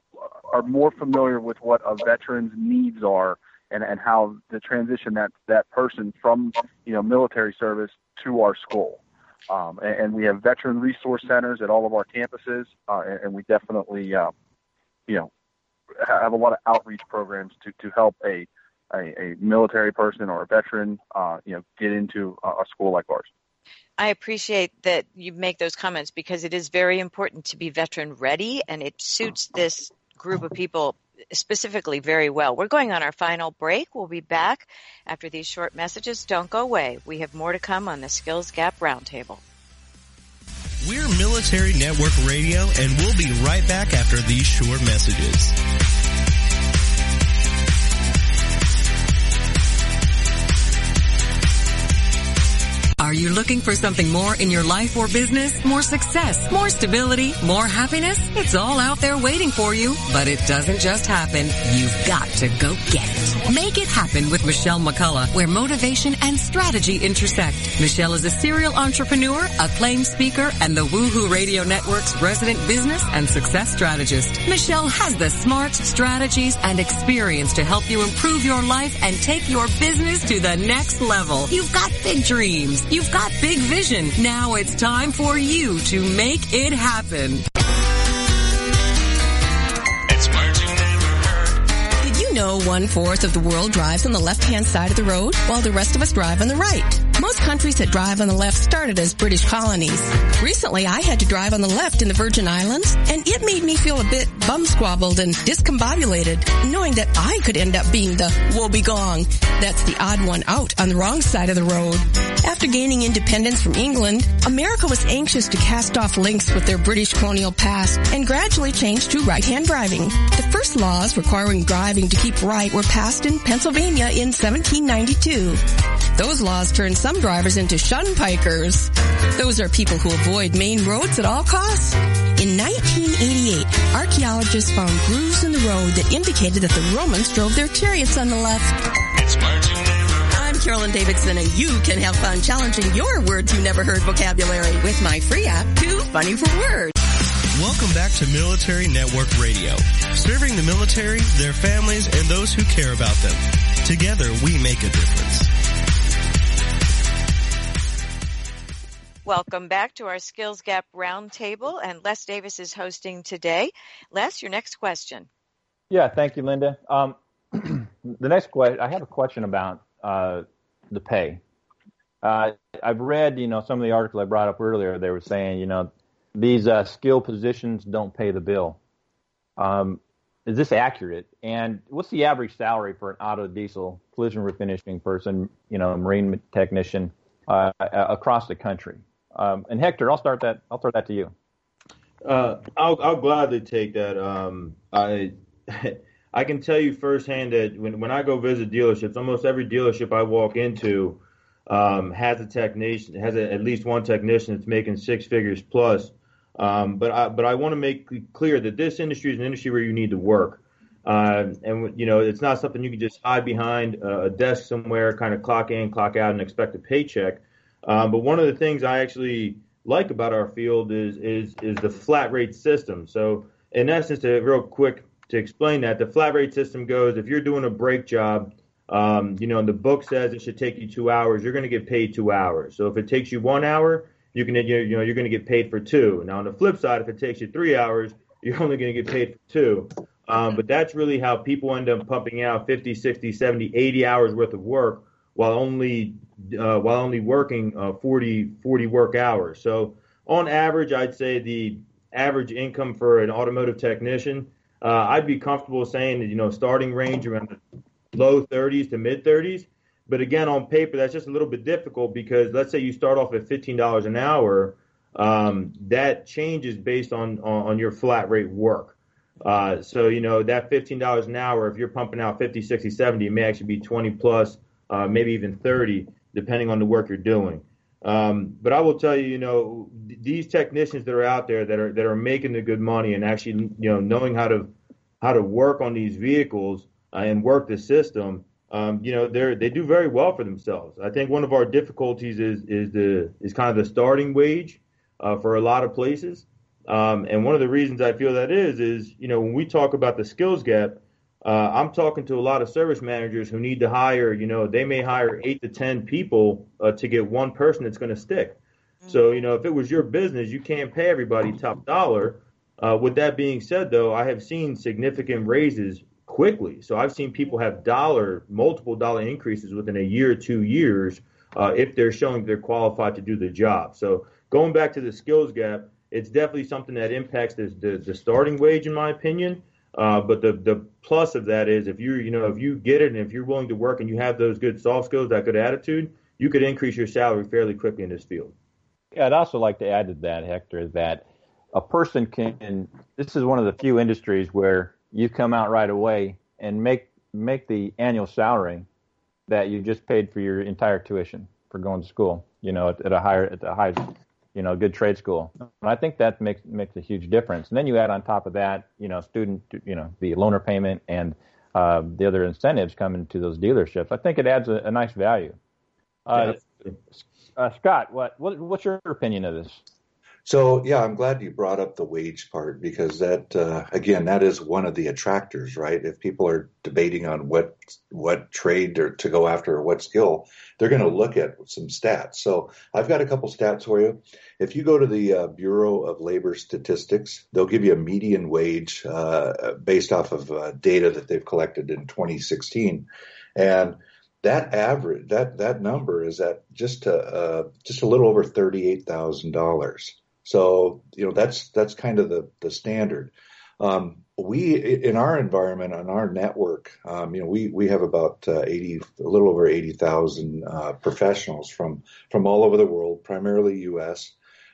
are more familiar with what a veteran's needs are and, and how the transition that that person from you know military service to our school. Um, and, and, we have veteran resource centers at all of our campuses, uh, and, and, we definitely, uh, you know, have a lot of outreach programs to, to help a, a, a military person or a veteran, uh, you know, get into a, a school like ours. I appreciate that you make those comments because it is very important to be veteran ready, and it suits this group of people specifically very well. We're going on our final break. We'll be back after these short messages. Don't go away. We have more to come on the Skills Gap Roundtable. We're Military Network Radio, and we'll be right back after these short messages. Are you looking for something more in your life or business? More success, more stability, more happiness? It's all out there waiting for you. But it doesn't just happen. You've got to go get it. Make it happen with Michelle McCullough, where motivation and strategy intersect. Michelle is a serial entrepreneur, acclaimed speaker, and the Woohoo Radio Network's resident business and success strategist. Michelle has the smart strategies and experience to help you improve your life and take your business to the next level. You've got big dreams. You've got big vision. Now it's time for you to make it happen. Did you know one fourth of the world drives on the left hand side of the road while the rest of us drive on the right? Most countries that drive on the left started as British colonies. Recently, I had to drive on the left in the Virgin Islands, and it made me feel a bit bum squabbled and discombobulated, knowing that I could end up being the woebegong. That's the odd one out on the wrong side of the road. After gaining independence from England, America was anxious to cast off links with their British colonial past and gradually changed to right-hand driving. The first laws requiring driving to keep right were passed in Pennsylvania in 1792. Those laws turned some drivers into shunpikers. Those are people who avoid main roads at all costs. In 1988, archaeologists found grooves in the road that indicated that the Romans drove their chariots on the left. I'm Carolyn Davidson and you can have fun challenging your words you never heard vocabulary with my free app, Too Funny for Words. Welcome back to Military Network Radio, serving the military, their families, and those who care about them. Together, we make a difference. Welcome back to our Skills Gap Roundtable, and Les Davis is hosting today. Les, your next question. Yeah, thank you, Linda. Um, the next question, I have a question about uh, the pay. Uh, I've read, you know, some of the articles I brought up earlier. They were saying, you know, these uh, skill positions don't pay the bill. Um, is this accurate? And what's the average salary for an auto diesel collision refinishing person, you know, marine technician uh, across the country? Um, and Hector, I'll start that. I'll throw that to you. Uh, I'll, I'll gladly take that. Um, I I can tell you firsthand that when when I go visit dealerships, almost every dealership I walk into um, has a technician, has a, at least one technician that's making six figures plus. Um, but I but I want to make clear that this industry is an industry where you need to work. Uh, and you know it's not something you can just hide behind a desk somewhere, kind of clock in, clock out, and expect a paycheck. Um, but one of the things I actually like about our field is is is the flat rate system. So in essence, a real quick to explain that, the flat rate system goes if you're doing a brake job, um, you know, and the book says it should take you two hours, you're going to get paid two hours. So if it takes you one hour, you can you know you're going to get paid for two. Now on the flip side, if it takes you three hours, you're only going to get paid for two. Um, but that's really how people end up pumping out 50, 60, 70, 80 hours worth of work while only uh, while only working uh, 40, 40 work hours. So on average, I'd say the average income for an automotive technician, uh, I'd be comfortable saying that, you know, starting range around the low 30s to mid 30s. But again, on paper, that's just a little bit difficult because let's say you start off at $15 an hour. Um, that changes based on, on, on your flat rate work. Uh, so, you know, that $15 an hour, if you're pumping out 50, 60, 70, it may actually be 20 plus, uh, maybe even 30 depending on the work you're doing. Um, but I will tell you, you know, these technicians that are out there that are that are making the good money and actually, you know, knowing how to how to work on these vehicles uh, and work the system, um, you know, they they do very well for themselves. I think one of our difficulties is is the is kind of the starting wage uh, for a lot of places. Um, and one of the reasons I feel that is is you know when we talk about the skills gap, uh, I'm talking to a lot of service managers who need to hire, you know, they may hire eight to 10 people uh, to get one person that's going to stick. Mm-hmm. So, you know, if it was your business, you can't pay everybody top dollar. Uh, with that being said, though, I have seen significant raises quickly. So I've seen people have dollar, multiple dollar increases within a year or two years uh, if they're showing they're qualified to do the job. So going back to the skills gap, it's definitely something that impacts the, the, the starting wage, in my opinion. Uh, but the the plus of that is if you you know if you get it and if you're willing to work and you have those good soft skills, that good attitude, you could increase your salary fairly quickly in this field. Yeah, I'd also like to add to that, Hector, that a person can. This is one of the few industries where you come out right away and make make the annual salary that you just paid for your entire tuition for going to school. You know, at, at a higher at a high you know, good trade school. And I think that makes makes a huge difference. And then you add on top of that, you know, student, you know, the loaner payment and uh, the other incentives coming to those dealerships. I think it adds a, a nice value. Uh, uh, Scott, what, what what's your opinion of this? So yeah, I'm glad you brought up the wage part because that uh, again, that is one of the attractors, right? If people are debating on what what trade or to go after or what skill, they're going to look at some stats. So I've got a couple stats for you. If you go to the uh, Bureau of Labor Statistics, they'll give you a median wage uh, based off of uh, data that they've collected in 2016, and that average that that number is at just a, uh, just a little over thirty eight thousand dollars. So you know that's that's kind of the the standard. Um, we in our environment on our network, um, you know, we we have about uh, eighty, a little over eighty thousand uh, professionals from from all over the world, primarily U.S.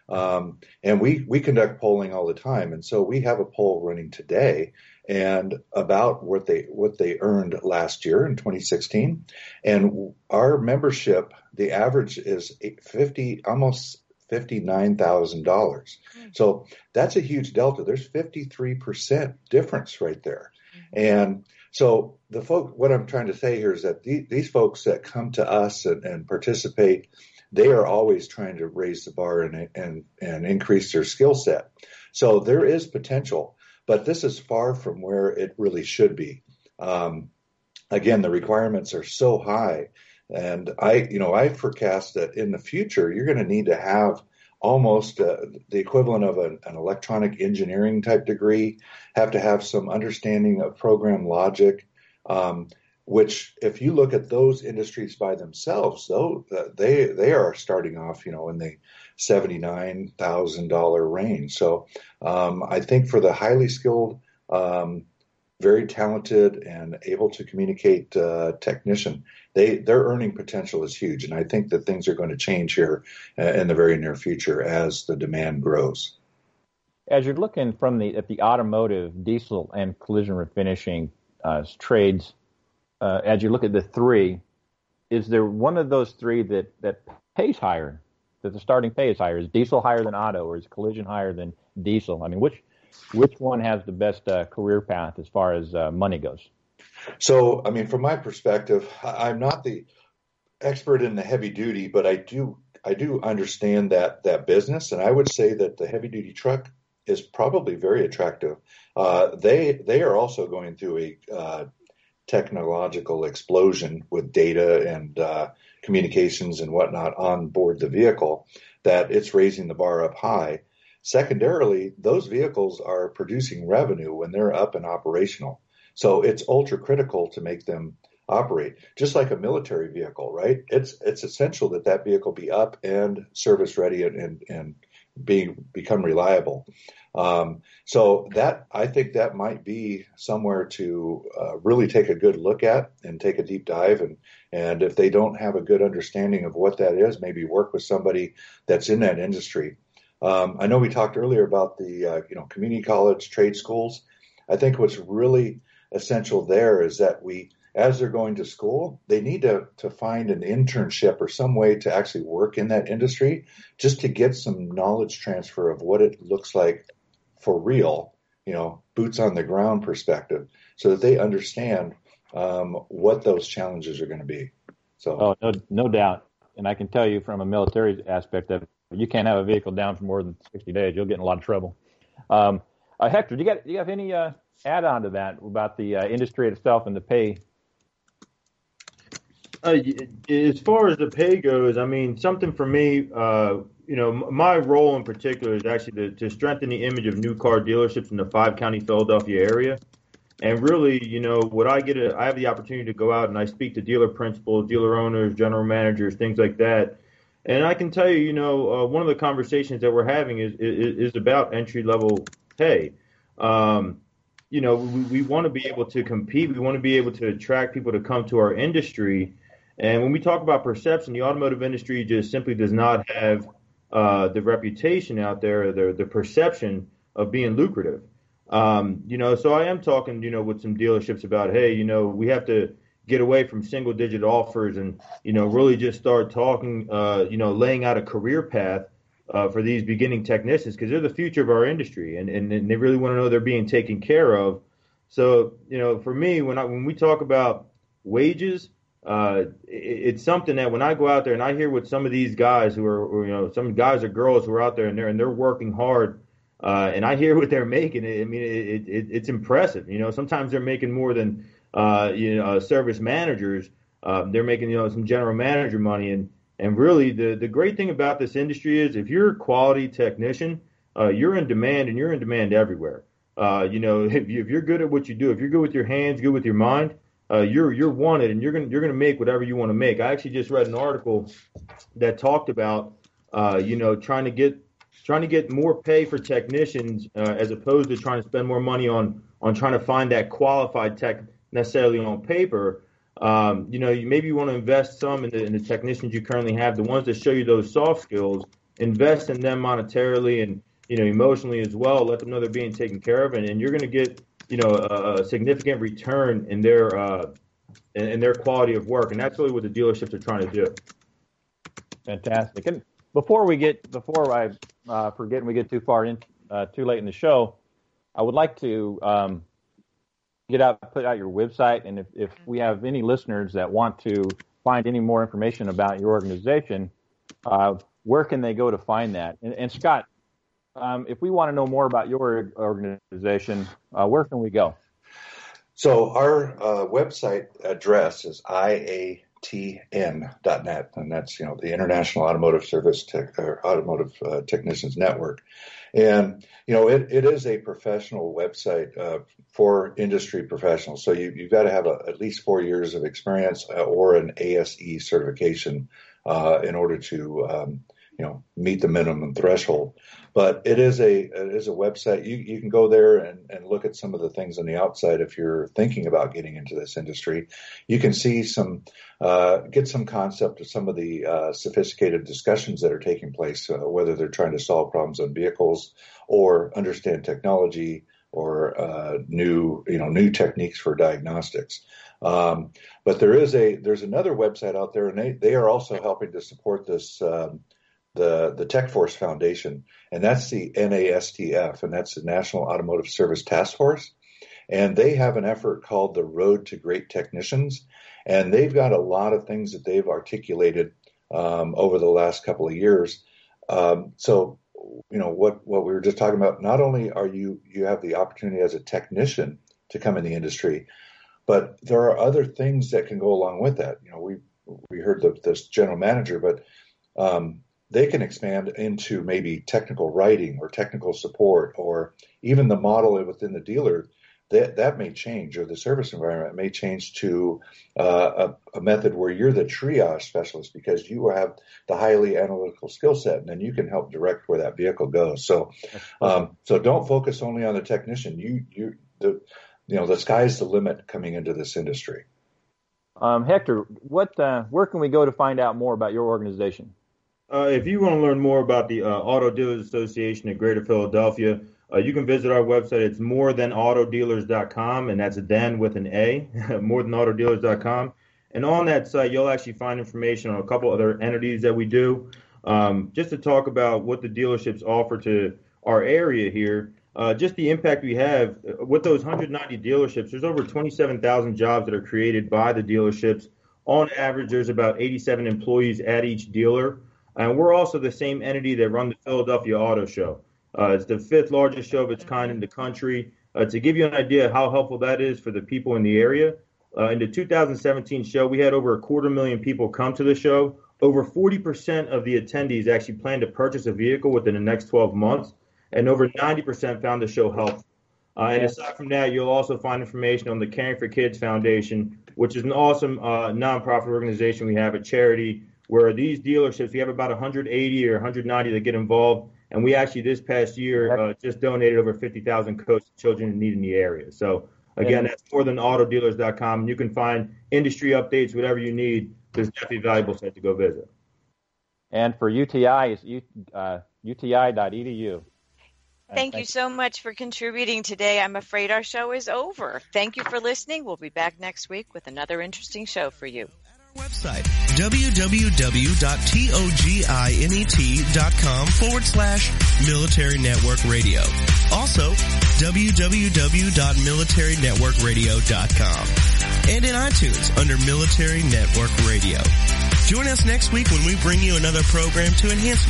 Um, and we we conduct polling all the time, and so we have a poll running today and about what they what they earned last year in 2016, and our membership, the average is 50 almost $59,000. So that's a huge delta. There's 53% difference right there. And so the folk, what I'm trying to say here is that the, these folks that come to us and, and, participate, they are always trying to raise the bar and, and, and increase their skill set. So there is potential, but this is far from where it really should be. Um, again, the requirements are so high and I, you know, I forecast that in the future, you're going to need to have almost uh, the equivalent of an, an, electronic engineering type degree, have to have some understanding of program logic. Um, which if you look at those industries by themselves, though, they they are starting off, you know, in the seventy nine thousand dollar range. So um, I think for the highly skilled, um, very talented, and able to communicate uh, technician, they their earning potential is huge, and I think that things are going to change here uh, in the very near future as the demand grows. As you're looking from the at the automotive, diesel, and collision refinishing uh, trades uh, as you look at the three, is there one of those three that, that pays higher, that the starting pay is higher? Is diesel higher than auto, or is collision higher than diesel? I mean, which which one has the best uh, career path as far as uh, money goes? So, I mean, from my perspective, I'm not the expert in the heavy duty, but I do I do understand that that business, and I would say that the heavy duty truck is probably very attractive. Uh, they they are also going through a uh, technological explosion with data and uh, communications and whatnot on board the vehicle that it's raising the bar up high. Secondarily, those vehicles are producing revenue when they're up and operational. So it's ultra critical to make them operate, just like a military vehicle, right? It's it's essential that that vehicle be up and service ready and and, and be become reliable. Um, so that I think that might be somewhere to uh, really take a good look at and take a deep dive and and if they don't have a good understanding of what that is, maybe work with somebody that's in that industry. Um, I know we talked earlier about the uh, you know community college trade schools. I think what's really essential there is that we as they're going to school, they need to, to find an internship or some way to actually work in that industry just to get some knowledge transfer of what it looks like for real, you know, boots on the ground perspective, so that they understand um, what those challenges are going to be. So, oh, no, no doubt. And I can tell you from a military aspect you can't have a vehicle down for more than 60 days. You'll get in a lot of trouble. Um, uh, Hector, do you, got, do you have any uh, add on to that about the uh, industry itself and the pay? Uh, as far as the pay goes, I mean, something for me, uh, you know, my role in particular is actually to, to strengthen the image of new car dealerships in the five county Philadelphia area. And really, you know, what I get, a, I have the opportunity to go out and I speak to dealer principals, dealer owners, general managers, things like that. And I can tell you, you know, uh, one of the conversations that we're having is is, is about entry level pay. Um, you know, we, we want to be able to compete. We want to be able to attract people to come to our industry. And when we talk about perception, the automotive industry just simply does not have uh, the reputation out there, the the perception of being lucrative. Um, you know, so I am talking, you know, with some dealerships about, hey, you know, we have to get away from single digit offers and, you know, really just start talking, uh, you know, laying out a career path uh, for these beginning technicians because they're the future of our industry and, and, and they really want to know they're being taken care of. So, you know, for me, when I, when we talk about wages, uh, it's something that when I go out there and I hear what some of these guys who are, you know, some guys or girls who are out there and they're and they're working hard, uh, and I hear what they're making. I mean, it, it, it's impressive. You know, sometimes they're making more than uh, you know service managers. Uh, they're making you know some general manager money, and and really the the great thing about this industry is if you're a quality technician, uh, you're in demand and you're in demand everywhere. Uh, you know, if, you, if you're good at what you do, if you're good with your hands, good with your mind, uh, you're you're wanted and you're gonna you're gonna make whatever you want to make. I actually just read an article that talked about uh, you know trying to get trying to get more pay for technicians uh, as opposed to trying to spend more money on on trying to find that qualified tech necessarily on paper. Um, you know, you, maybe you want to invest some in the, in the technicians you currently have, the ones that show you those soft skills. Invest in them monetarily and you know emotionally as well. Let them know they're being taken care of, and, and you're going to get you know, a, a significant return in their uh, in, in, their quality of work, and that's really what the dealerships are trying to do. Fantastic. And before we get before I uh, forget and we get too far in uh, too late in the show, I would like to um, get out put out your website, and if, if we have any listeners that want to find any more information about your organization, uh, where can they go to find that? And, and Scott, um, if we want to know more about your organization, uh, where can we go? So our uh, website address is iatech.com. IATN.net, and that's you know the International Automotive Service Tech, Automotive uh, Technicians Network. And you know it, it is a professional website uh, for industry professionals. So you, you've got to have a, at least four years of experience uh, or an ASE certification uh, in order to um, you know meet the minimum threshold. But it is a it is a website. You you can go there and, and look at some of the things on the outside if you're thinking about getting into this industry. You can see some uh, get some concept of some of the uh, sophisticated discussions that are taking place, uh, whether they're trying to solve problems on vehicles or understand technology or uh, new you know new techniques for diagnostics. Um, but there is a there's another website out there, and they, they are also helping to support this um, the the Tech Force Foundation, and that's the NASTF, and that's the National Automotive Service Task Force, and they have an effort called the Road to Great Technicians, and they've got a lot of things that they've articulated um, over the last couple of years. Um, so, you know what what we were just talking about. Not only are you you have the opportunity as a technician to come in the industry, but there are other things that can go along with that. You know, we we heard the, this general manager, but um, they can expand into maybe technical writing or technical support or even the model within the dealer that that may change or the service environment may change to uh, a, a, method where you're the triage specialist because you have the highly analytical skill set and then you can help direct where that vehicle goes. So um, so don't focus only on the technician. You you the you know the sky's the limit coming into this industry. Um, hector what uh, where can we go to find out more about your organization uh, if you want to learn more about the uh, Auto Dealers Association of Greater Philadelphia, uh, you can visit our website. It's morethanautodealers.com, and that's then with an A, morethanautodealers.com. And on that site, you'll actually find information on a couple other entities that we do. Um, just to talk about what the dealerships offer to our area here, uh, just the impact we have uh, with those 190 dealerships. There's over 27,000 jobs that are created by the dealerships. On average, there's about 87 employees at each dealer. And we're also the same entity that run the Philadelphia Auto Show. Uh, it's the fifth largest show of its kind in the country. Uh, to give you an idea how helpful that is for the people in the area, uh, in the 2017 show, we had over a quarter million people come to the show. Over 40% of the attendees actually plan to purchase a vehicle within the next 12 months, and over 90% found the show helpful. Uh, and aside from that, you'll also find information on the Caring for Kids Foundation, which is an awesome uh, nonprofit organization we have, a charity where these dealerships, we have about 180 or 190 that get involved. And we actually this past year uh, just donated over 50,000 coats to children in need in the area. So again, that's more than autodealers.com. You can find industry updates, whatever you need. There's definitely a valuable site to go visit. And for UTI, it's uh, uti.edu. Thank you so much for contributing today. I'm afraid our show is over. Thank you for listening. We'll be back next week with another interesting show for you website www.toginet.com forward slash military network radio. Also, www.militarynetworkradio.com and in iTunes under Military Network Radio. Join us next week when we bring you another program to enhance